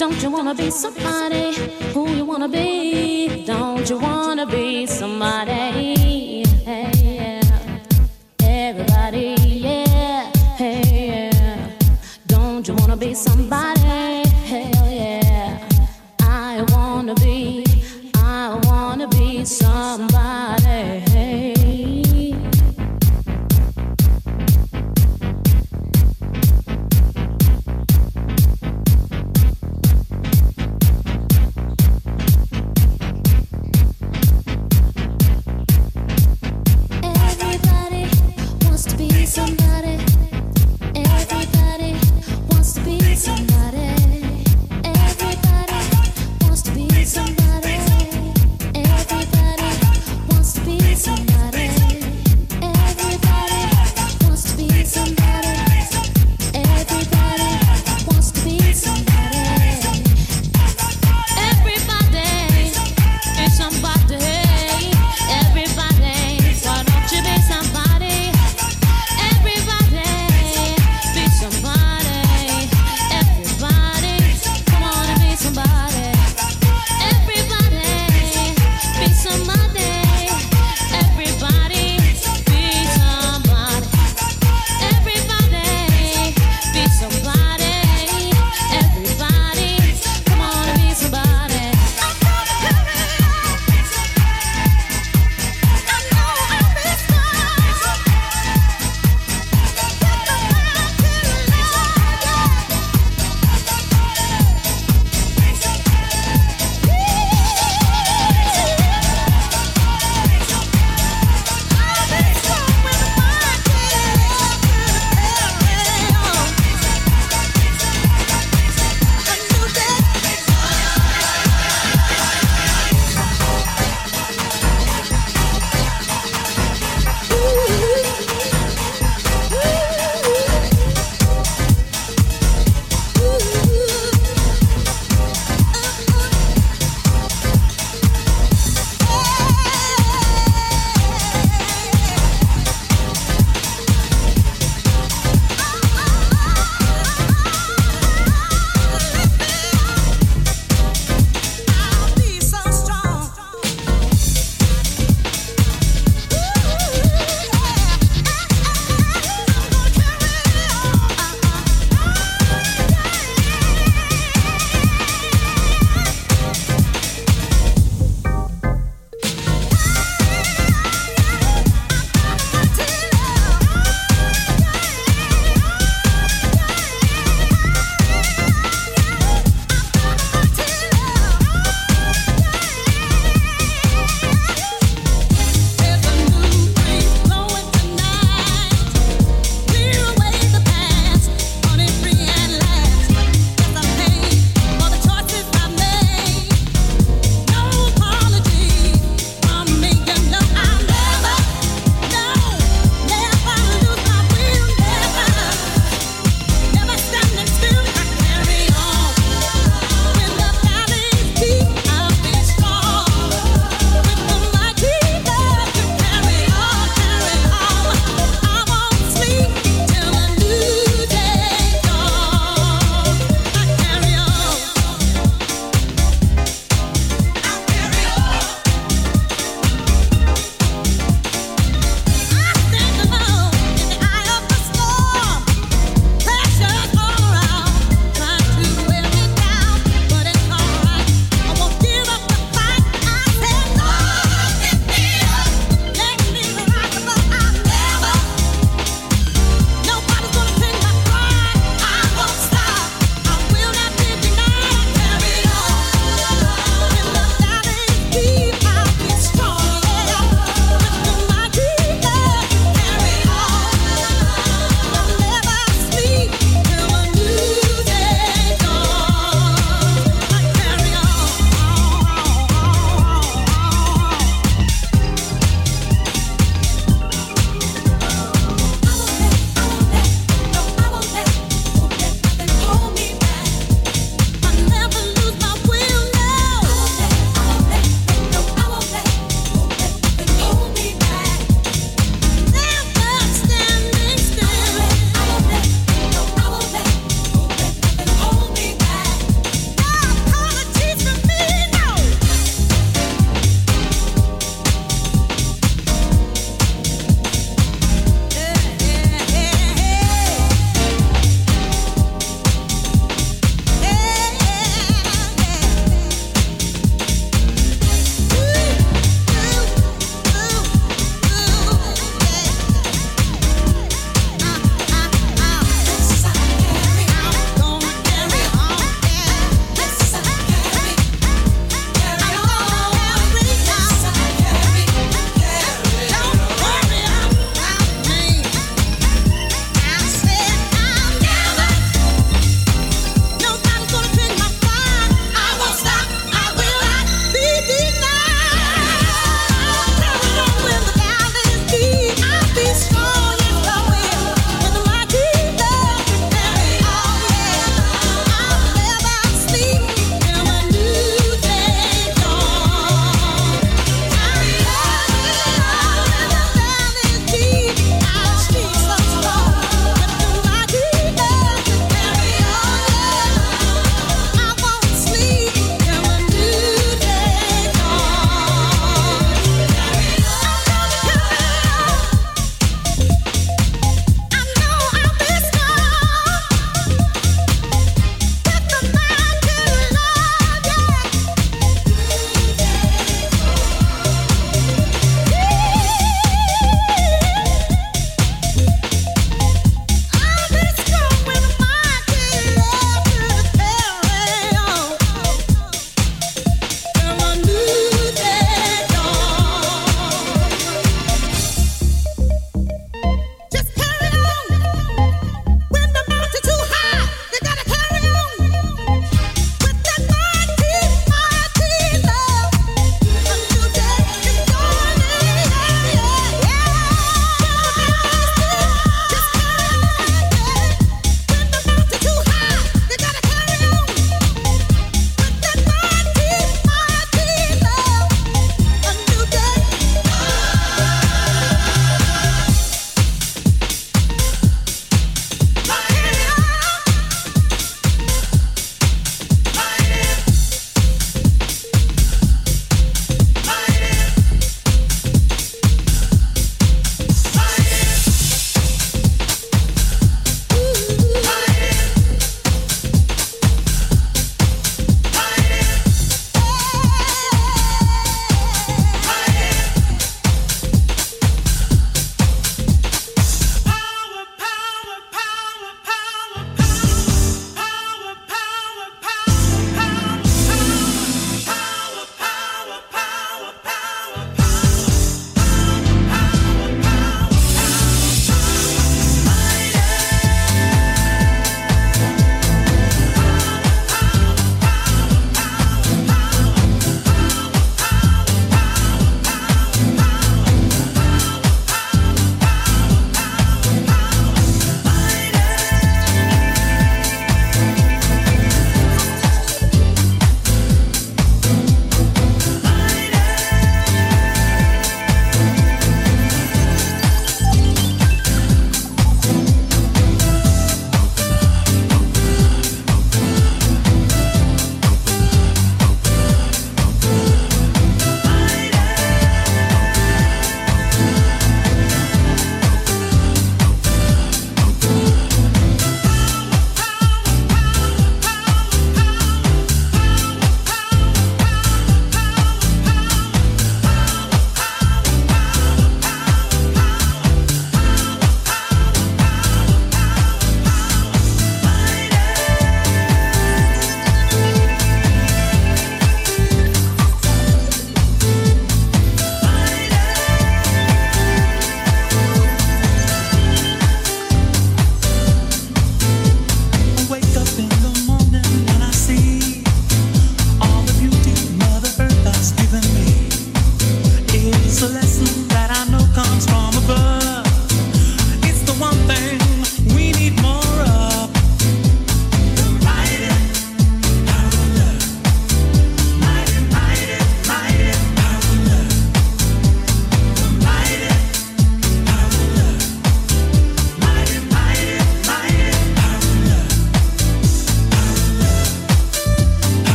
Don't you wanna be somebody who you wanna be? Don't you wanna be somebody?